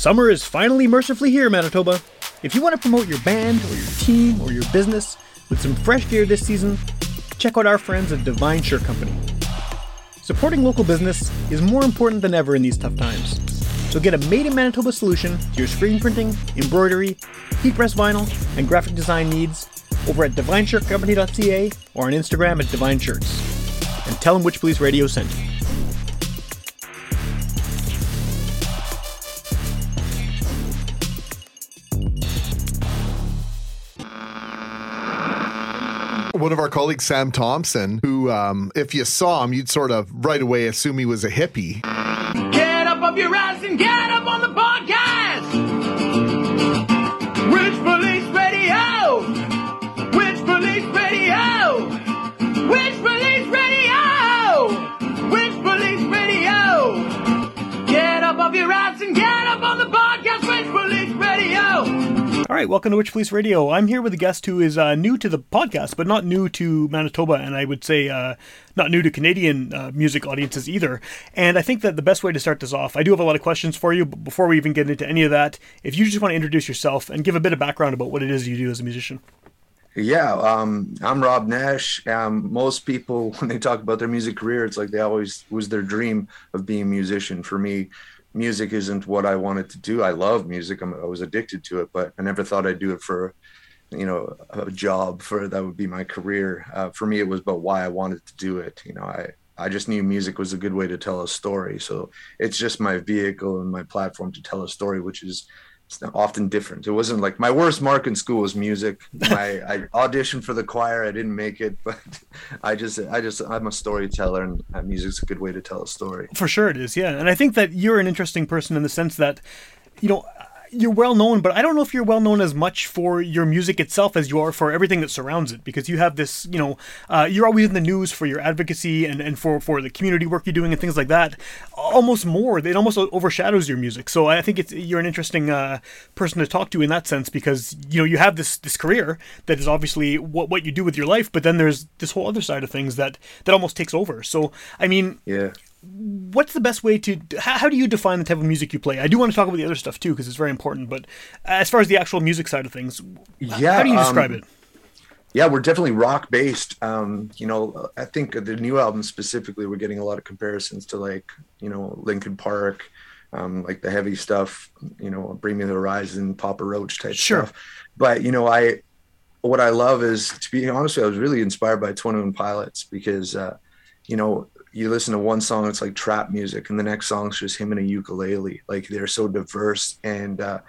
Summer is finally mercifully here, Manitoba. If you want to promote your band or your team or your business with some fresh gear this season, check out our friends at Divine Shirt Company. Supporting local business is more important than ever in these tough times. So get a made in Manitoba solution to your screen printing, embroidery, heat press vinyl, and graphic design needs over at divineshirtcompany.ca or on Instagram at Divine Shirts. And tell them Witch Police Radio sent you. One of our colleagues, Sam Thompson, who, um, if you saw him, you'd sort of right away assume he was a hippie. Get up off your ass and get All right, welcome to Witch Police Radio. I'm here with a guest who is uh, new to the podcast, but not new to Manitoba, and I would say uh, not new to Canadian uh, music audiences either. And I think that the best way to start this off, I do have a lot of questions for you, but before we even get into any of that, if you just want to introduce yourself and give a bit of background about what it is you do as a musician. Yeah, um, I'm Rob Nash. Um, most people, when they talk about their music career, it's like they always was their dream of being a musician. For me, music isn't what I wanted to do. I love music. I'm, i was addicted to it, but I never thought I'd do it for, you know, a job for that would be my career. Uh, for me, it was about why I wanted to do it. You know, I, I just knew music was a good way to tell a story. So it's just my vehicle and my platform to tell a story, which is it's often different. It wasn't like my worst mark in school was music. My, I auditioned for the choir, I didn't make it, but I just, I just, I'm a storyteller, and uh, music's a good way to tell a story. For sure, it is. Yeah, and I think that you're an interesting person in the sense that, you know, you're well known, but I don't know if you're well known as much for your music itself as you are for everything that surrounds it. Because you have this, you know, uh, you're always in the news for your advocacy and, and for, for the community work you're doing and things like that. Almost more, it almost overshadows your music. So I think it's you're an interesting uh, person to talk to in that sense because you know you have this this career that is obviously what what you do with your life, but then there's this whole other side of things that that almost takes over. So I mean, yeah what's the best way to how, how, do you define the type of music you play? I do want to talk about the other stuff too because it's very important but as far as the actual music side of things yeah how do you describe um, it? yeah we're definitely rock based um, you know i think the new album specifically we're getting a lot of comparisons to like you know linkin park um, like the heavy stuff you know bring me the horizon papa roach type sure. stuff. But you know i what i love is to be honest i was really inspired by 21 pilots because uh, you know you listen to one song, it's like trap music, and the next song's just him and a ukulele. Like they're so diverse. And, uh,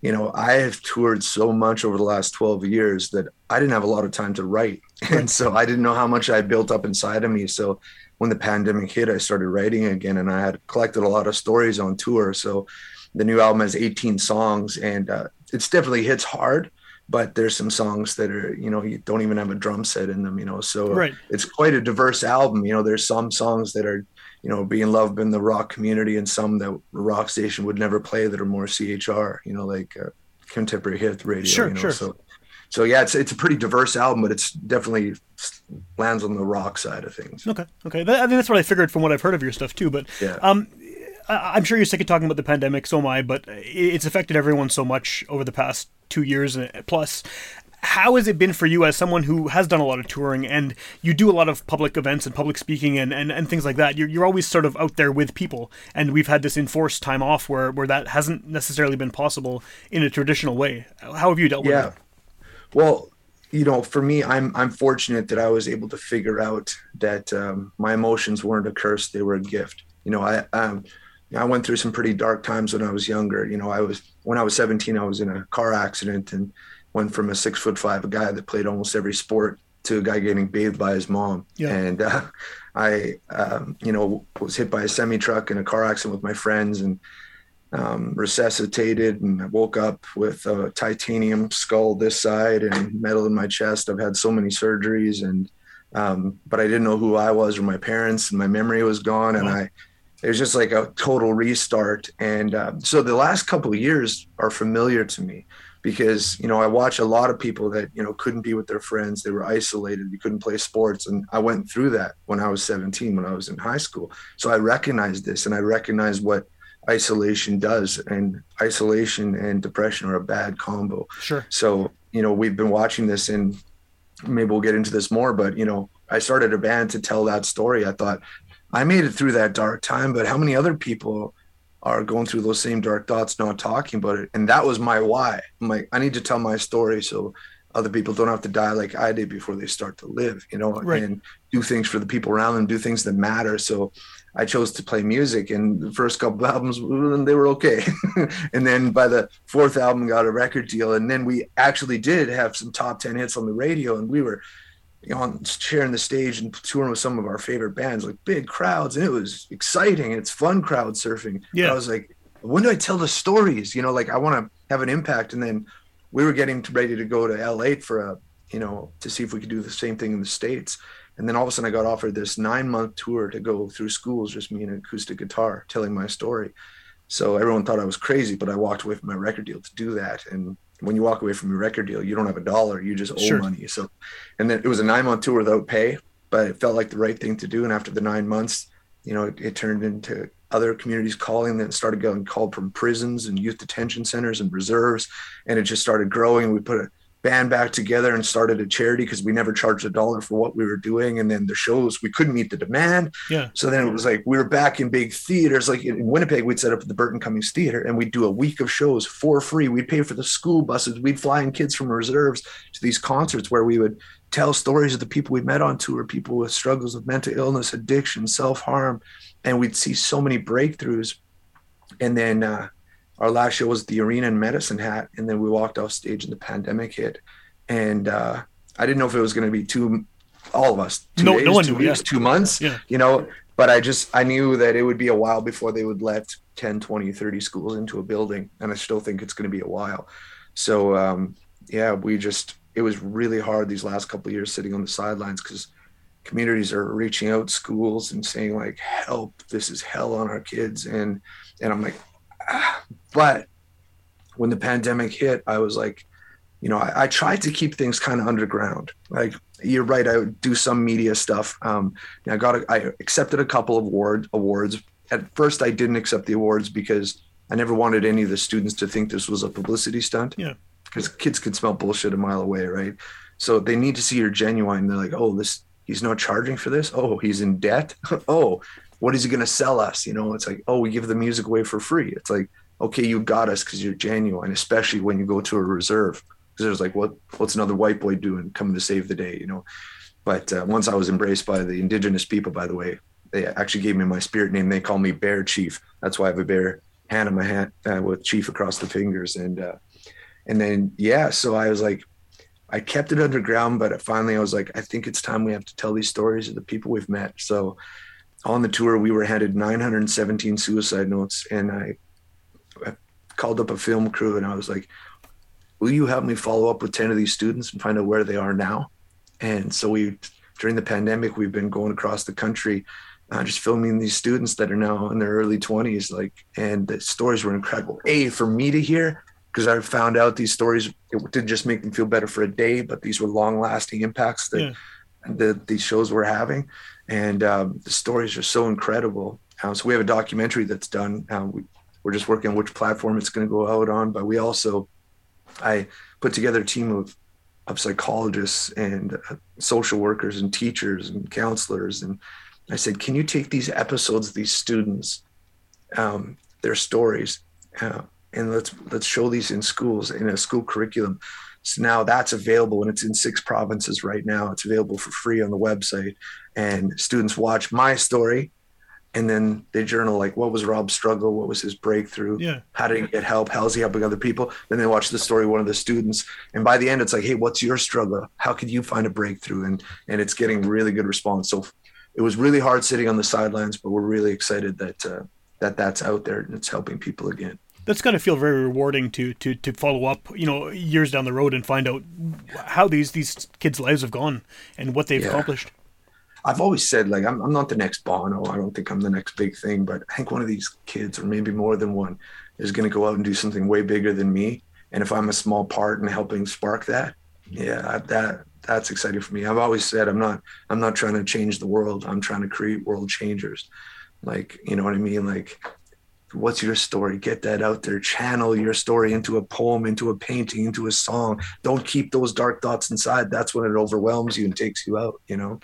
you know, I have toured so much over the last 12 years that I didn't have a lot of time to write. And so I didn't know how much I built up inside of me. So when the pandemic hit, I started writing again and I had collected a lot of stories on tour. So the new album has 18 songs and uh, it's definitely hits hard but there's some songs that are you know you don't even have a drum set in them you know so right. it's quite a diverse album you know there's some songs that are you know being loved in the rock community and some that rock station would never play that are more chr you know like uh, contemporary hit radio sure, you know sure. so so yeah it's it's a pretty diverse album but it's definitely lands on the rock side of things okay okay i think that's what i figured from what i've heard of your stuff too but yeah um I'm sure you're sick of talking about the pandemic, so am I, but it's affected everyone so much over the past two years plus. How has it been for you as someone who has done a lot of touring and you do a lot of public events and public speaking and, and, and things like that? You're, you're always sort of out there with people, and we've had this enforced time off where, where that hasn't necessarily been possible in a traditional way. How have you dealt yeah. with it? Well, you know, for me, I'm I'm fortunate that I was able to figure out that um, my emotions weren't a curse; they were a gift. You know, I um, I went through some pretty dark times when I was younger. You know, I was when I was 17, I was in a car accident and went from a six foot five a guy that played almost every sport to a guy getting bathed by his mom. Yeah. And uh, I, um, you know, was hit by a semi truck in a car accident with my friends and um, resuscitated. And I woke up with a titanium skull this side and metal in my chest. I've had so many surgeries and, um, but I didn't know who I was or my parents and my memory was gone. And I, it was just like a total restart. And uh, so the last couple of years are familiar to me because you know I watch a lot of people that you know couldn't be with their friends. They were isolated. You couldn't play sports, and I went through that when I was 17, when I was in high school. So I recognized this, and I recognized what isolation does. And isolation and depression are a bad combo. Sure. So, you know, we've been watching this and maybe we'll get into this more, but, you know, I started a band to tell that story. I thought I made it through that dark time, but how many other people are going through those same dark thoughts, not talking about it? And that was my why. I'm like, I need to tell my story so other people don't have to die like I did before they start to live, you know, Right. and do things for the people around them, do things that matter. So I chose to play music, and the first couple albums mm, they were okay, and then by the fourth album got a record deal, and then we actually did have some top ten hits on the radio, and we were you know, on sharing the stage and touring with some of our favorite bands, like big crowds, and it was exciting. And it's fun crowd surfing. But Yeah. I was like, when do I tell the stories? You know, like I want to have an impact. And then we were getting ready to go to LA for a, you know, to see if we could do the same thing in the States. And then all of a sudden I got offered this nine month tour to go through schools, just me and an acoustic guitar telling my story. So everyone thought I was crazy, but I walked away from my record deal to do that. And when you walk away from your record deal, you don't have a dollar, you just owe Sure. money. So, and then it was a nine month tour without pay, but it felt like the right thing to do. And after the nine months, you know, it, it turned into other communities calling, then started getting called from prisons and youth detention centers and reserves. And it just started growing. And We put a band back together and started a charity because we never charged a dollar for what we were doing. And then the shows, we couldn't meet the demand. Yeah. So then it was like we were back in big theaters. Like in Winnipeg, we'd set up the Burton Cummings Theater and we'd do a week of shows for free. We'd pay for the school buses. We'd fly in kids from reserves to these concerts where we would tell stories of the people we met on tour, people with struggles of mental illness, addiction, self harm. And we'd see so many breakthroughs. And then uh, our last show was at the Arena in Medicine Hat. And then we walked off stage and the pandemic hit. And uh, I didn't know if it was going to be two, all of us, two No- days, no one two knew, yeah. two months Yeah. you know but i just i knew that it would be a while before they would let 10 20 30 schools into a building and i still think it's going to be a while so um yeah we just it was really hard these last couple of years sitting on the sidelines because communities are reaching out schools and saying like help this is hell on our kids and and i'm like ah. But when the pandemic hit i was like you know i, I tried to keep things kind of underground like you're right i would do some media stuff um I got a, I accepted a couple of award awards. At first, I didn't accept the awards because I never wanted any of the students to think this was a publicity stunt. Yeah. Because kids can smell bullshit a mile away, right? So they need to see you're genuine. They're like, oh, this he's not charging for this. Oh, he's in debt. oh, what is he going to sell us? You know, it's like, oh, we give the music away for free. It's like, okay, you got us because you're genuine, especially when you go to a reserve. Because there's like, what what's another white boy doing coming to save the day? You know. But uh, once I was embraced by the indigenous people, by the way, they actually gave me my spirit name. They call me Bear Chief. That's why I have a bear hand in my hand uh, with Chief across the fingers. And uh, and then yeah, so I was like, I kept it underground, but finally I was like, I think it's time we have to tell these stories of the people we've met. So on the tour, we were handed 917 suicide notes, and I, I called up a film crew and I was like, Will you help me follow up with 10 of these students and find out where they are now? And so we, during the pandemic, we've been going across the country, uh, just filming these students that are now in their early 20s. Like, and the stories were incredible. A, for me to hear, because I found out these stories, it didn't just make them feel better for a day, but these were long lasting impacts that, Yeah. that these shows were having. And um, the stories are so incredible. Um, so we have a documentary that's done. Um, we, we're just working on which platform it's going to go out on, but we also, I put together a team of of psychologists and uh, social workers and teachers and counselors and i said can you take these episodes these students um, their stories uh, and let's let's show these in schools in a school curriculum? So now that's available and it's in six provinces right now. It's available for free on the website and students watch my story and then they journal like what was rob's struggle? What was his breakthrough? Yeah. how did he get help? How's he helping other people? Then they watch the story of one of the students. And by the end it's like hey what's your struggle? How could you find a breakthrough? And and it's getting really good response. So it was really hard sitting on the sidelines but we're really excited that uh, that that's out there and it's helping people again. That's got to feel very rewarding to to to follow up, you know, years down the road and find out how these these kids' lives have gone and what they've Yeah. accomplished. I've always said like I'm, I'm not the next Bono. I don't think I'm the next big thing, but I think one of these kids, or maybe more than one, is going to go out and do something way bigger than me. And if I'm a small part in helping spark that, yeah, that that's exciting for me. I've always said I'm not I'm not trying to change the world. I'm trying to create world changers. Like you know what I mean? Like what's your story get that out there channel your story into a poem into a painting into a song don't keep those dark thoughts inside that's when it overwhelms you and takes you out you know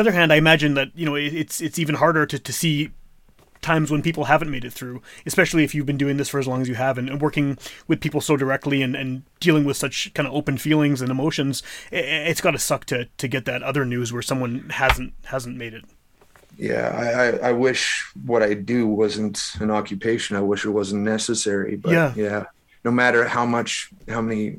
other hand, I imagine that you know it's it's even harder to, to see times when people haven't made it through, especially if you've been doing this for as long as you have and, and working with people so directly and, and dealing with such kind of open feelings and emotions. It, it's got to suck to to get that other news where someone hasn't hasn't made it. Yeah, I, I, I wish what I do wasn't an occupation. I wish it wasn't necessary. But Yeah. yeah, no matter how much, how many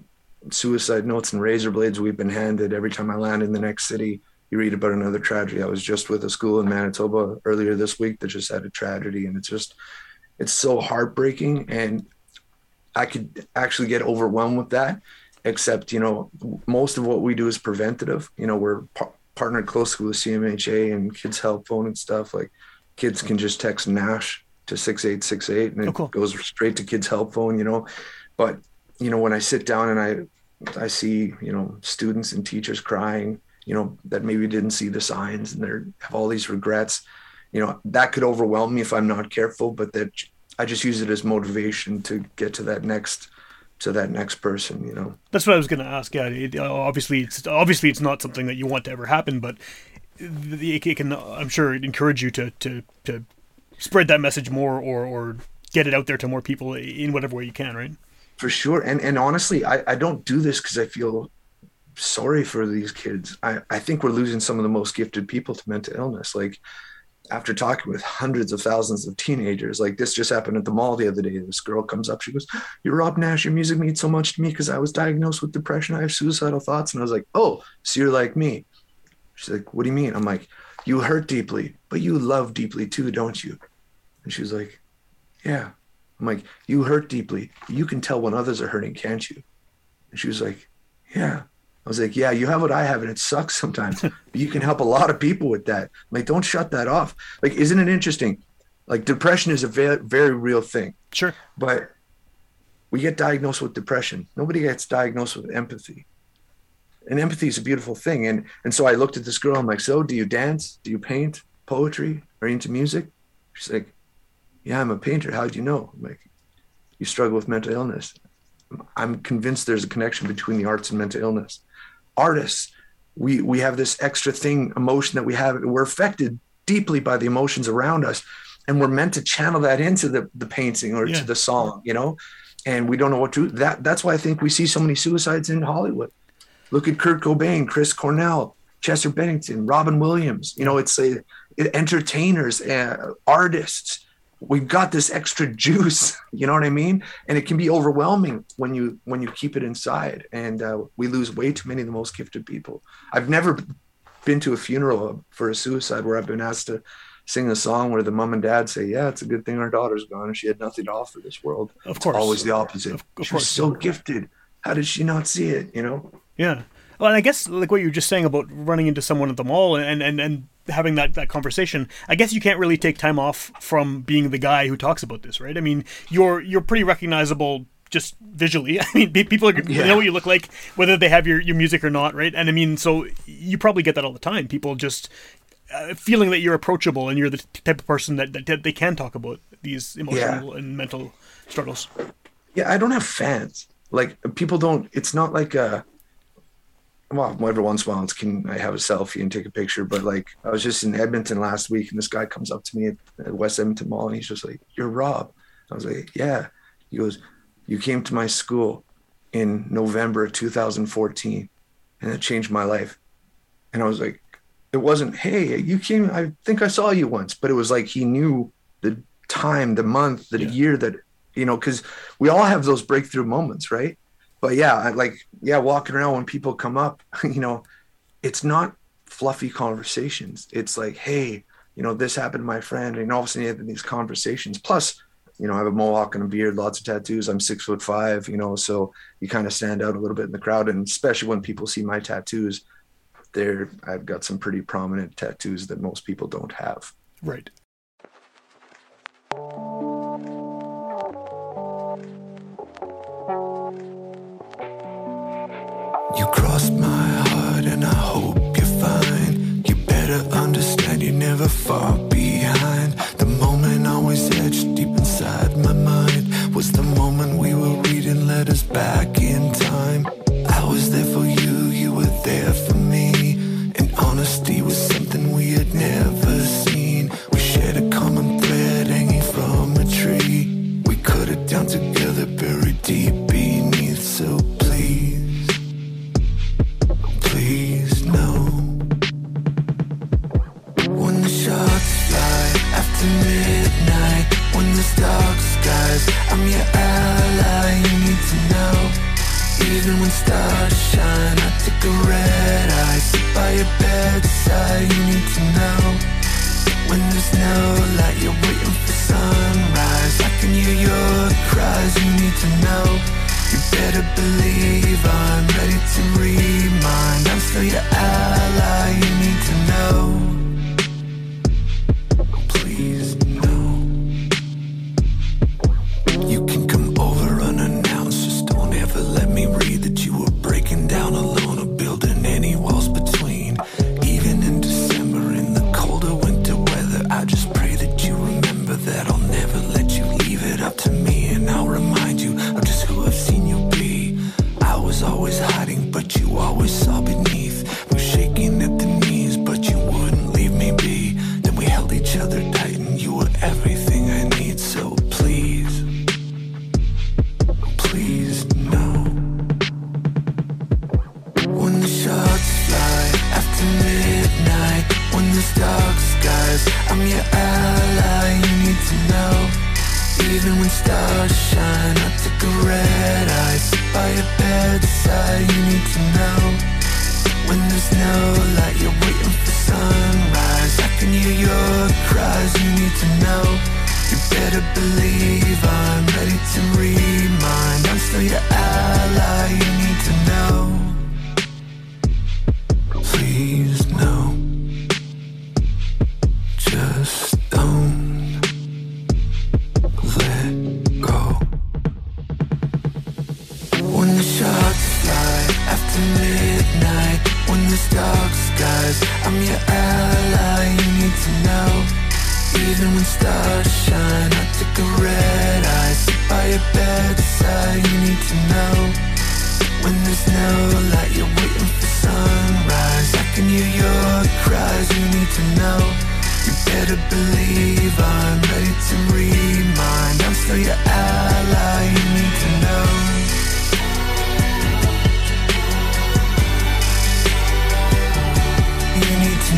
suicide notes and razor blades we've been handed, every time I land in the next city, you read about another tragedy. I was just with a school in Manitoba earlier this week that just had a tragedy, and it's just, it's so heartbreaking. And I could actually get overwhelmed with that. Except, you know, most of what we do is preventative. You know, we're par- partnered closely with CMHA and Kids Help Phone and stuff. Like, kids can just text Nash to six eight six eight, and it Oh, cool. goes straight to Kids Help Phone. You know, but you know, when I sit down and I, I see you know students and teachers crying, you know, that maybe didn't see the signs and they have all these regrets. You know, that could overwhelm me if I'm not careful. But that I just use it as motivation to get to that next to that next person. You know. That's what I was going to ask. Yeah, it, uh, obviously, it's obviously it's not something that you want to ever happen, but it, it can, I'm sure, encourage you to to to spread that message more or or get it out there to more people in whatever way you can. Right? for sure and and honestly i i don't do this because i feel sorry for these kids. I i think we're losing some of the most gifted people to mental illness. Like after talking with hundreds of thousands of teenagers like this just happened at the mall the other day. This girl comes up she goes you're rob nash your music means so much to me because i was diagnosed with depression. I have suicidal thoughts. And i was like oh so you're like me? She's like what do you mean? I'm like you hurt deeply but you love deeply too don't you? And she was like yeah. I'm like, you hurt deeply. You can tell when others are hurting, can't you? And she was like, yeah. I was like, yeah, you have what I have, and it sucks sometimes. but you can help a lot of people with that. Like, don't shut that off. Like, isn't it interesting? Like, depression is a very, very real thing, Sure. but we get diagnosed with depression. Nobody gets diagnosed with empathy. And empathy is a beautiful thing. And and so I looked at this girl. I'm like, so do you dance? Do you paint? Poetry? Are you into music? She's like, yeah, I'm a painter. How do you know? I'm like, you struggle with mental illness. I'm convinced there's a connection between the arts and mental illness. Artists, we we have this extra thing, emotion that we have. We're affected deeply by the emotions around us, and we're meant to channel that into the the painting or Yeah. to the song, you know. And we don't know what to. That that's why I think we see so many suicides in Hollywood. Look at Kurt Cobain, Chris Cornell, Chester Bennington, Robin Williams. You know, it's a entertainers, uh, artists. We've got this extra juice. You know what I mean? And it can be overwhelming when you when you keep it inside. And uh, we lose way too many of the most gifted people. I've never been to a funeral for a suicide where I've been asked to sing a song where the mom and dad say, "Yeah, it's a good thing our daughter's gone and she had nothing to offer this world." Of It's course. always the opposite. Of- of she was so gifted. How did she not see it? You know? Yeah. Well, and I guess like what you were just saying about running into someone at the mall and and and having that that conversation. I guess you can't really take time off from being the guy who talks about this, right? I mean, you're you're pretty recognizable just visually. I mean, people are, Yeah. know what you look like whether they have your your music or not, right? And I mean, so you probably get that all the time. People just uh, feeling that you're approachable and you're the t- type of person that, that, that they can talk about these emotional and mental struggles. yeah, I don't have fans. Like people don't. It's not like a. Well, every once in a while, can I have a selfie and take a picture? But like, I was just in Edmonton last week, and this guy comes up to me at, West Edmonton Mall, and he's just like, "You're Rob." I was like, "Yeah." He goes, "You came to my school in November of 2014, and it changed my life." And I was like, "It wasn't, hey, you came. I think I saw you once," but it was like he knew the time, the month, the Yeah. year that you know, because we all have those breakthrough moments, right? But yeah, I like yeah, walking around when people come up, you know, it's not fluffy conversations. It's like, hey, you know, this happened to my friend, and all of a sudden you have these conversations. Plus, you know, I have a mohawk and a beard, lots of tattoos. I'm six foot five, you know, so you kind of stand out a little bit in the crowd, and especially when people see my tattoos, they're I've got some pretty prominent tattoos that most people don't have. Right. You crossed my heart and I hope you're fine. You better understand you're never far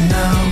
You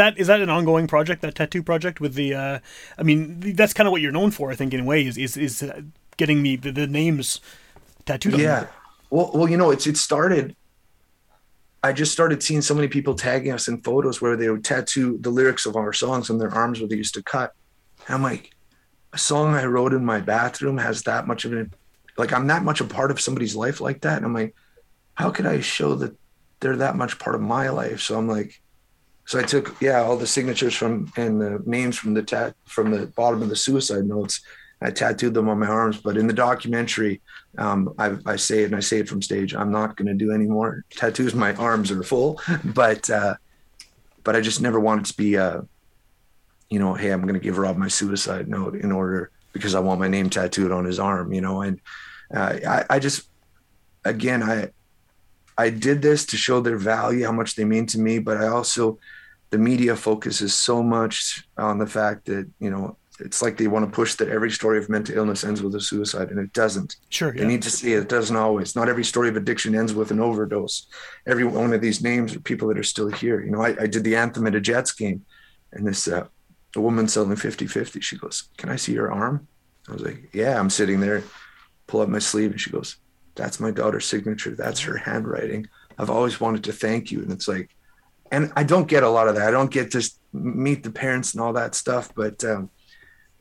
that is that an ongoing project? That tattoo project with the? Uh, I mean, that's kind of what you're known for, I think, in a way, is is, is uh, getting the, the the names tattooed. yeah well well you know it's it started i just started seeing so many people tagging us in photos where they would tattoo the lyrics of our songs on their arms where they used to cut and i'm like a song i wrote in my bathroom has that much of it like i'm that much a part of somebody's life like that and i'm like how could i show that they're that much part of my life so i'm like so i took yeah all the signatures from and the names from the tat from the bottom of the suicide notes I tattooed them on my arms, but in the documentary, um, I, I say it and I say it from stage. I'm not going to do any more tattoos. My arms are full, but uh, but I just never wanted to be, uh, you know, hey, I'm going to give Rob my suicide note in order because I want my name tattooed on his arm, you know. And uh, I, I just, again, I I did this to show their value, how much they mean to me, but I also the media focuses so much on the fact that you know it's like they want to push that every story of mental illness ends with a suicide, and it doesn't. Sure. They need to see it doesn't always. Not every story of addiction ends with an overdose. Every one of these names are people that are still here. You know, I, I did the anthem at a Jets game, and this uh, a woman selling 50-50, she goes, "Can I see your arm?" I was like, "Yeah." I'm sitting there, pull up my sleeve, and she goes, "That's my daughter's signature. That's her handwriting. I've always wanted to thank you." And it's like, and I don't get a lot of that. I don't get to meet the parents and all that stuff, but. Um,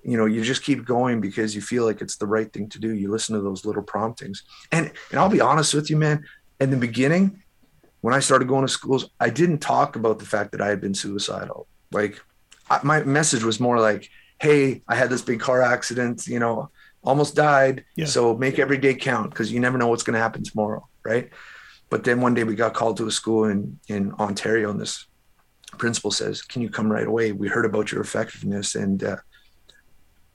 you know you just keep going because you feel like it's the right thing to do you listen to those little promptings and and i'll be honest with you man in the beginning when i started going to schools i didn't talk about the fact that i had been suicidal like I, my message was more like hey i had this big car accident you know almost died Yeah. so make every day count because you never know what's going to happen tomorrow right but then one day we got called to a school in in ontario and this principal says can you come right away we heard about your effectiveness and uh,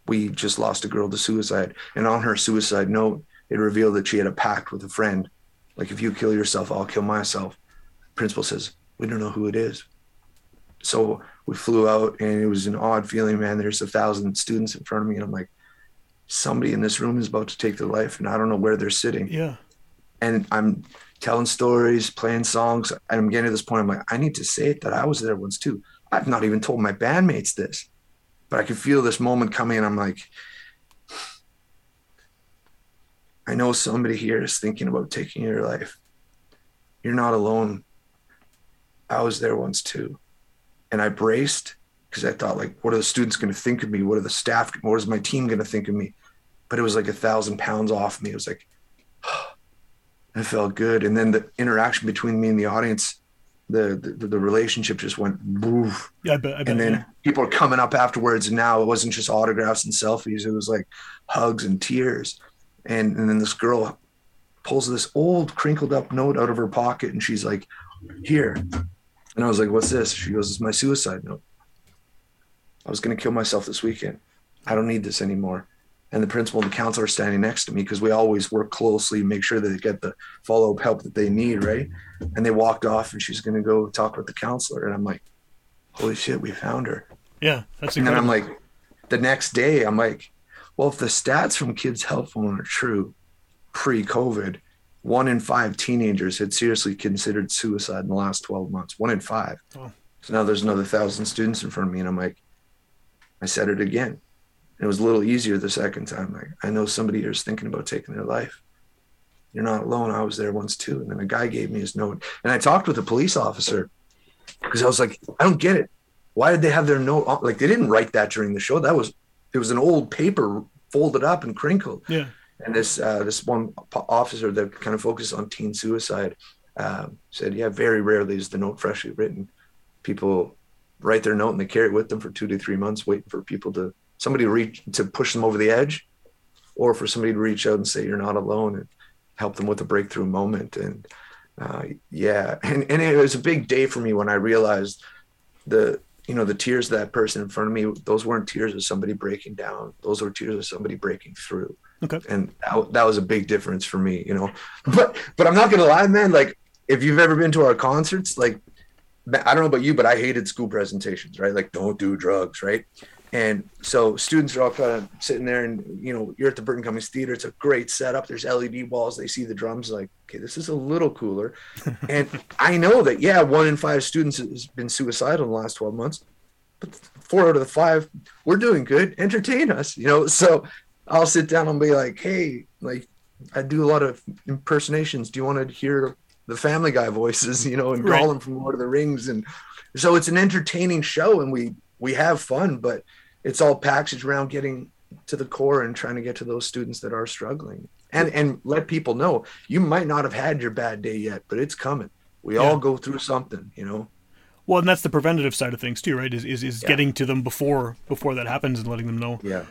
we just lost a girl to suicide. And on her suicide note, it revealed that she had a pact with a friend. Like, if you kill yourself, I'll kill myself. Principal says, we don't know who it is. So we flew out and it was an odd feeling, man. There's a thousand students in front of me. And I'm like, somebody in this room is about to take their life and I don't know where they're sitting. Yeah. And I'm telling stories, playing songs. And I'm getting to this point. I'm like, I need to say it that I was there once too. I've not even told my bandmates this, but I can feel this moment coming. And I'm like, I know somebody here is thinking about taking your life. You're not alone. I was there once too. And I braced because I thought, like, what are the students going to think of me? What are the staff? What is my team going to think of me? But it was like a thousand pounds off me. It was like, I felt good. And then the interaction between me and the audience, the the, the relationship just went woof. Yeah, I bet. I bet And then yeah. people are coming up afterwards. And now it wasn't just autographs and selfies. It was like hugs and tears. And and then this girl pulls this old crinkled up note out of her pocket and she's like, here. And I was like, what's this? She goes, it's my suicide note. I was going to kill myself this weekend. I don't need this anymore. And the principal and the counselor are standing next to me because we always work closely, make sure that they get the follow up help that they need, right? And they walked off and she's going to go talk with the counselor. And I'm like, holy shit, we found her. yeah, that's And then. I'm like, the next day, I'm like, well, if the stats from Kids Help Phone are true, pre COVID, one in five teenagers had seriously considered suicide in the last 12 months. One in five. So now there's another thousand students in front of me, and I'm like, I said it again. It was a little easier the second time. Like, I know somebody here is thinking about taking their life. You're not alone. I was there once too. And then a guy gave me his note, and I talked with a police officer because I was like, I don't get it. Why did they have their note? on- Like, they didn't write that during the show. That was it was an old paper folded up and crinkled. yeah. And this uh, this one officer that kind of focused on teen suicide um, said, "Yeah, very rarely is the note freshly written. People write their note and they carry it with them for two to three months, waiting for people to somebody to reach to push them over the edge, or for somebody to reach out and say you're not alone and help them with a breakthrough moment." And uh, yeah, and and it was a big day for me when I realized the you know the tears of that person in front of me those weren't tears of somebody breaking down. Those were tears of somebody breaking through. Okay. and that, that was a big difference for me you know. But but i'm not gonna lie man like if you've ever been to our concerts like i don't know about you but i hated school presentations right? Like don't do drugs right and so students are all kind of sitting there and you know you're at the burton cummings theater it's a great setup there's led walls they see the drums like okay this is a little cooler. And i know that yeah one in five students has been suicidal in the last 12 months but four out of the five we're doing good entertain us you know? So i'll sit down and be like hey like i do a lot of impersonations do you want to hear the family guy voices you know and Right. call them from lord of the rings? And so it's an entertaining show and we we have fun but it's all packaged around getting to the core and trying to get to those students that are struggling and and let people know you might not have had your bad day yet but it's coming we Yeah. all go through something you know Well, and that's the preventative side of things too, right? Is is, is Yeah. getting to them before before that happens and letting them know. yeah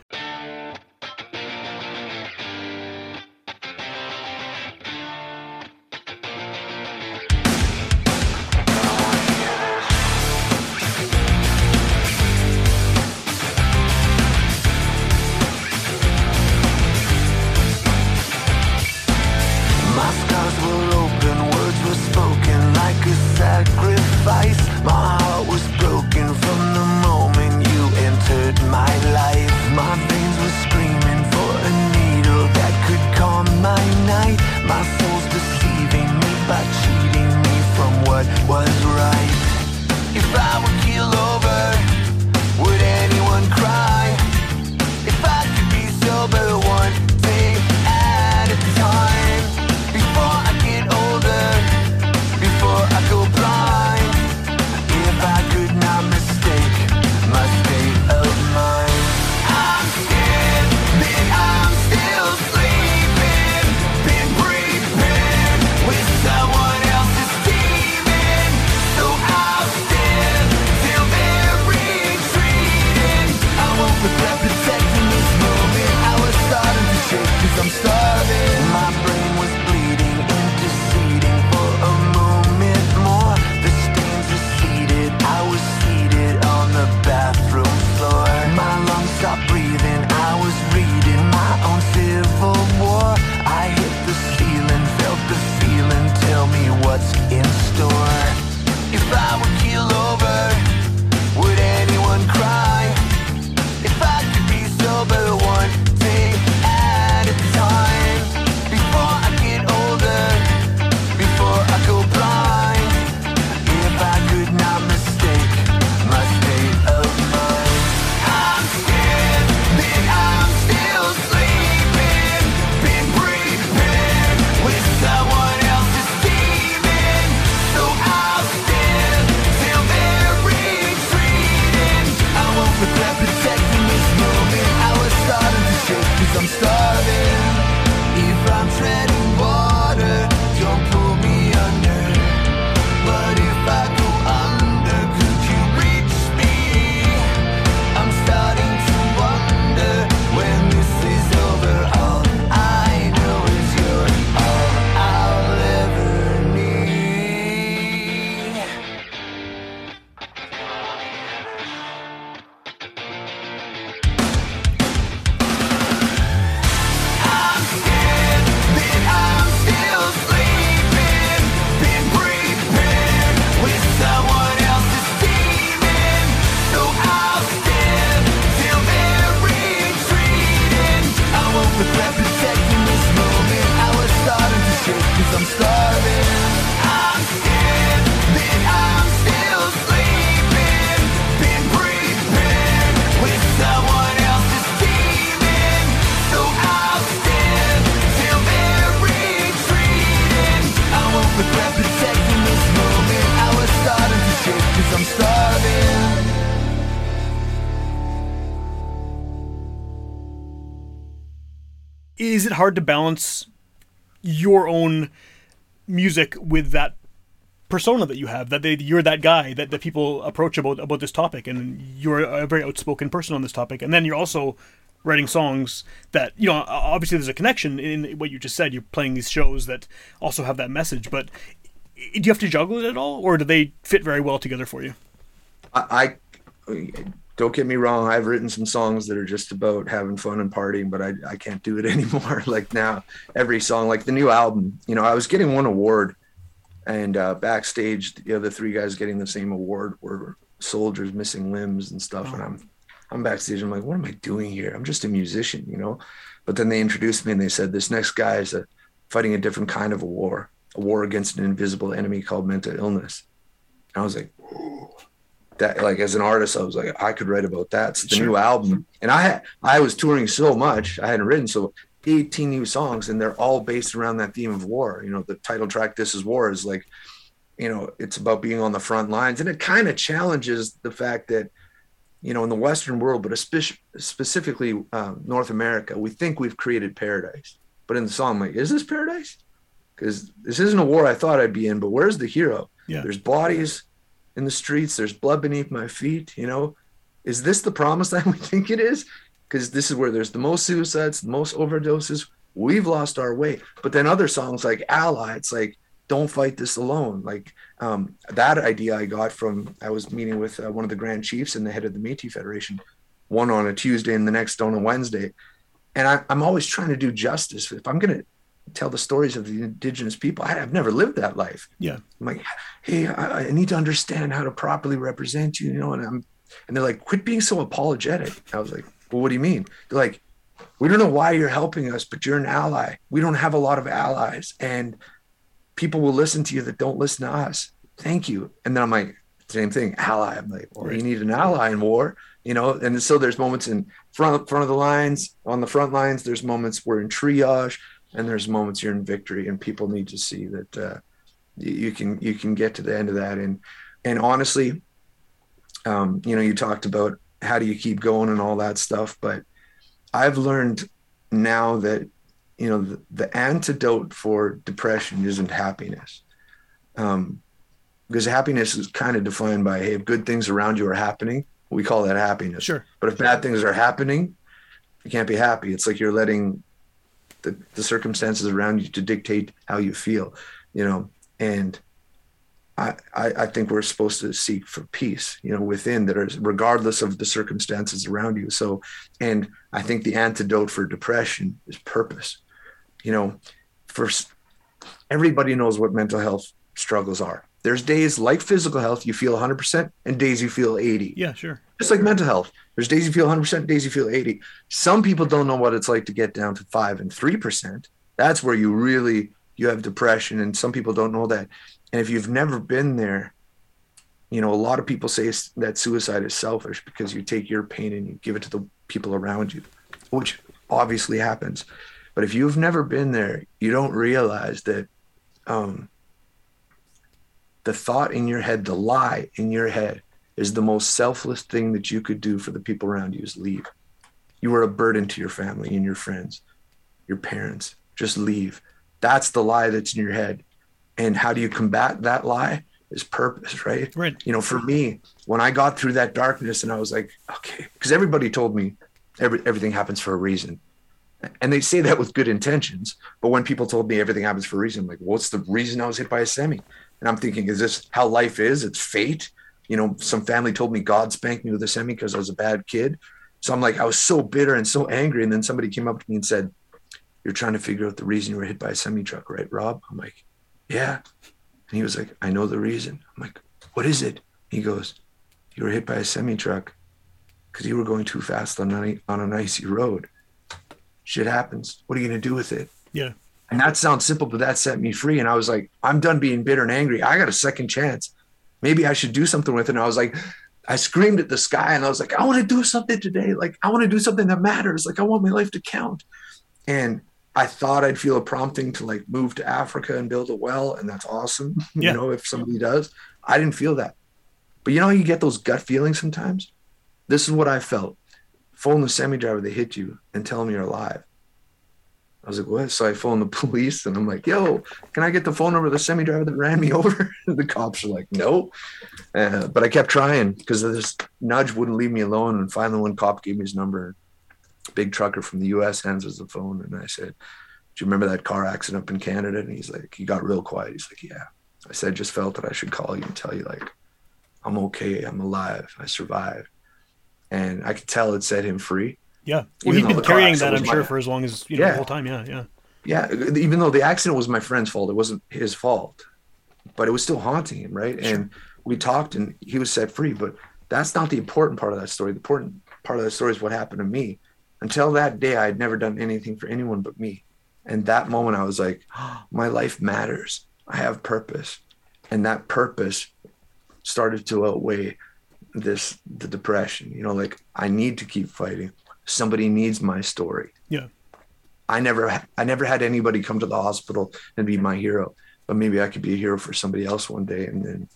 it hard to balance your own music with that persona that you have that they, you're that guy that, people approach about about this topic and you're a very outspoken person on this topic. And then you're also writing songs that you know obviously there's a connection in what you just said. You're playing these shows that also have that message but do you have to juggle it at all or do they fit very well together for you? I, I don't get me wrong i've written some songs that are just about having fun and partying but i, I can't do it anymore like now every song like the new album you know i was getting one award and uh, backstage the other three guys getting the same award were soldiers missing limbs and stuff oh. and i'm i'm backstage i'm like what am i doing here i'm just a musician you know but then they introduced me and they said this next guy is a, fighting a different kind of a war a war against an invisible enemy called mental illness and i was like Ooh. That like as an artist i was like i could write about that. It's the sure. new album. And i i was touring so much i hadn't written so 18 new songs and they're all based around that theme of war. You know the title track this is war is like you know it's about being on the front lines. And it kind of challenges the fact that you know in the western world but especially specifically um, north america we think we've created paradise. But in the song I'm like is this paradise? Because this isn't a war i thought i'd be in but where's the hero? Yeah. there's bodies in the streets there's blood beneath my feet you know is this the promise that we think it is because this is where there's the most suicides, the most overdoses. We've lost our way. But then other songs like Ally, it's like, don't fight this alone. Like um, that idea I got from, I was meeting with uh, one of the Grand Chiefs and the head of the Métis Federation, one on a Tuesday and the next on a Wednesday. And I, I'm always trying to do justice. If I'm going to tell the stories of the indigenous people. I, have never lived that life. Yeah. I'm like, hey, I, I, need to understand how to properly represent you, you know, and I'm, and they're like, quit being so apologetic. I was like, well, what do you mean? They're like, we don't know why you're helping us, but you're an ally. We don't have a lot of allies, and people will listen to you that don't listen to us. Thank you. And then I'm like, same thing, ally. I'm like, well, right. you need an ally in war, you know. And so there's moments in front front of the lines, on the front lines. There's moments we're in triage, and there's moments you're in victory, and people need to see that uh, you can you can get to the end of that. And and honestly, um, you know, you talked about how do you keep going and all that stuff. But I've learned now that you know the, the antidote for depression isn't happiness, um, because happiness is kind of defined by hey, if good things around you are happening, we call that happiness. Sure. But if bad things are happening, you can't be happy. It's like you're letting the, the circumstances around you to dictate how you feel, you know, and I, I think we're supposed to seek for peace, you know, within that is regardless of the circumstances around you. So, and I think the antidote for depression is purpose. You know, first, everybody knows what mental health struggles are. There's days like physical health, you feel 100%, and days you feel 80. Yeah, sure. Just like mental health, there's days you feel 100%, days you feel 80. Some people don't know what it's like to get down to five and 3%. That's where you really you have depression, and some people don't know that. And if you've never been there, you know, a lot of people say that suicide is selfish because you take your pain and you give it to the people around you, which obviously happens. But if you've never been there, you don't realize that um, the thought in your head, the lie in your head, is the most selfless thing that you could do for the people around you is leave. You are a burden to your family and your friends, your parents. Just leave. That's the lie that's in your head. And how do you combat that lie is purpose right? Right. You know for me when i got through that darkness and i was like okay because everybody told me every, everything happens for a reason. And they say that with good intentions but when people told me everything happens for a reason I'm like what's the reason i was hit by a semi? And i'm thinking is this how life is? It's fate you know some family told me god spanked me with a semi because i was a bad kid so i'm like i was so bitter and so angry and then somebody came up to me and said you're trying to figure out the reason you were hit by a semi truck right rob i'm like yeah. And he was like, I know the reason. I'm like, what is it? He goes, you were hit by a semi truck because you were going too fast on, an, on an icy road. Shit happens. What are you going to do with it? Yeah. And that sounds simple, but that set me free. And I was like, I'm done being bitter and angry. I got a second chance. Maybe I should do something with it. And I was like, I screamed at the sky and I was like, I want to do something today. Like, I want to do something that matters. Like, I want my life to count. And I thought I'd feel a prompting to like move to Africa and build a well, and that's awesome. Yeah. You know, if somebody does, I didn't feel that. But you know, you get those gut feelings sometimes. This is what I felt. Phone the semi driver, they hit you and tell them you're alive. I was like, what? So I phoned the police and I'm like, yo, can I get the phone number of the semi driver that ran me over? the cops are like, no. Uh, but I kept trying because this nudge wouldn't leave me alone. And finally, one cop gave me his number. Big trucker from the US hands us the phone. And I said, do you remember that car accident up in Canada? And he's like, he got real quiet. He's like, yeah. I said, just felt that I should call you and tell you, like, I'm okay. I'm alive. I survived. And I could tell it set him free. Yeah. Well, though been carrying that, I'm sure, my- for as long as you know Yeah. the whole time. Yeah, yeah. Yeah. Even though the accident was my friend's fault, it wasn't his fault, but it was still haunting him. Right. And we talked and he was set free. But that's not the important part of that story. The important part of that story is what happened to me. Until that day, I had never done anything for anyone but me. And that moment, I was like, my life matters. I have purpose. And that purpose started to outweigh this, the depression. You know, like I need to keep fighting. Somebody needs my story. Yeah. I never, I never had anybody come to the hospital and be my hero, but maybe I could be a hero for somebody else one day. And then,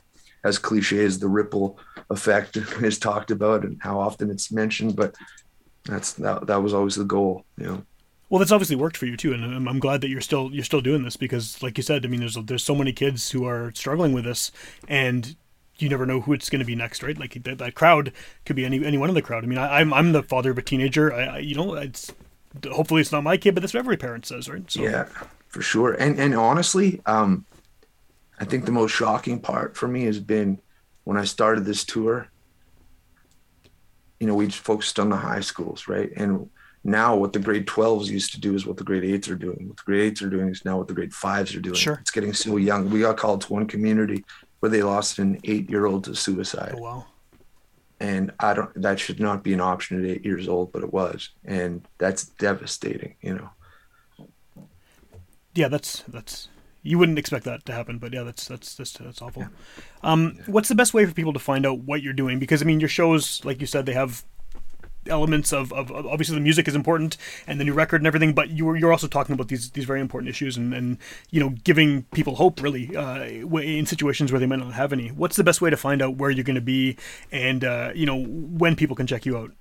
as cliche as the ripple effect is talked about and how often it's mentioned, but that's that, that was always the goal, you know. Well, that's obviously worked for you too, and I'm, I'm glad that you're still you're still doing this because, like you said, I mean, there's there's so many kids who are struggling with this, and you never know who it's going to be next, right? Like that, that crowd could be any anyone in the crowd. I mean, I, I'm I'm the father of a teenager. I, I you know it's hopefully it's not my kid, but that's what every parent says, right? So Yeah, for sure. And and honestly, um, I think the most shocking part for me has been when I started this tour. You know, we just focused on the high schools, right? And now what the grade 12s used to do is what the grade eights are doing. What the grade eights are doing is now what the grade fives are doing. Sure. It's getting so young. We got called to one community where they lost an eight year old to suicide oh wow, and I don't that should not be an option at eight years old, but it was, and that's devastating, you know. yeah, that's that's you wouldn't expect that to happen, but yeah, that's that's that's that's awful. Um, what's the best way for people to find out what you're doing? Because I mean, your shows, like you said, they have elements of, of, of obviously the music is important and the new record and everything, but you're you're also talking about these these very important issues and, and you know giving people hope really uh, in situations where they might not have any. What's the best way to find out where you're going to be and uh, you know when people can check you out?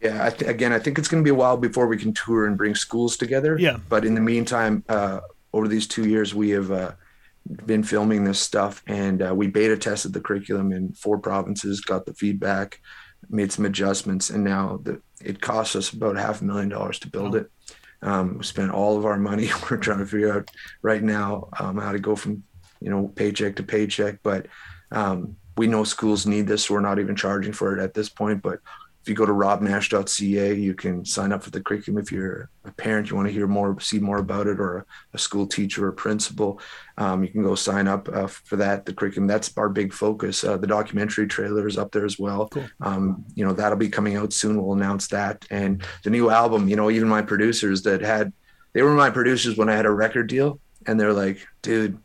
Yeah, I th- again, I think it's going to be a while before we can tour and bring schools together. Yeah. But in the meantime, uh, over these two years, we have uh, been filming this stuff, and uh, we beta tested the curriculum in four provinces, got the feedback, made some adjustments, and now the, it costs us about half a million dollars to build it. Um, we spent all of our money. We're trying to figure out right now um, how to go from you know paycheck to paycheck, but um, we know schools need this, so we're not even charging for it at this point. But if you go to robnash.ca, you can sign up for the curriculum. If you're a parent, you want to hear more, see more about it, or a, school teacher or principal, um, you can go sign up uh, for that. The curriculum that's our big focus. Uh, the documentary trailer is up there as well. Cool. Um, you know that'll be coming out soon. We'll announce that, and the new album. You know, even my producers that had, they were my producers when I had a record deal, and they're like, dude,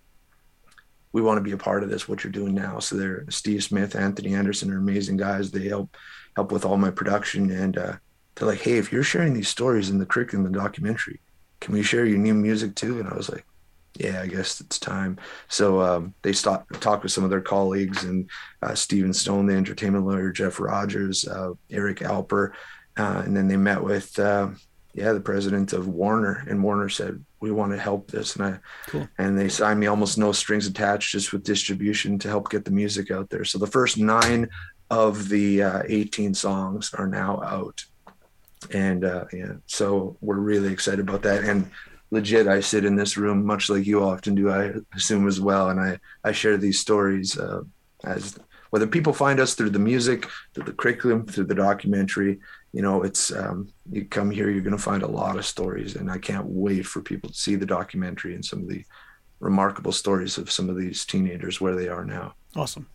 we want to be a part of this what you're doing now so they're steve smith anthony anderson are amazing guys they help help with all my production and uh, they're like hey if you're sharing these stories in the curriculum the documentary can we share your new music too? And i was like yeah i guess it's time. So um, they stopped talked with some of their colleagues and uh, steven stohn the entertainment lawyer jeff rogers uh, eric alper uh, and then they met with uh, yeah the president of warner and warner said we want to help this. And i Cool. and they signed me almost no strings attached just with distribution to help get the music out there. So the first nine of the uh, 18 songs are now out. And uh, yeah so we're really excited about that. And legit i sit in this room much like you often do i assume as well. And i i share these stories uh, as whether people find us through the music through the curriculum through the documentary you know it's um, you come here you're going to find a lot of stories. And i can't wait for people to see the documentary and some of the remarkable stories of some of these teenagers where they are now. Awesome.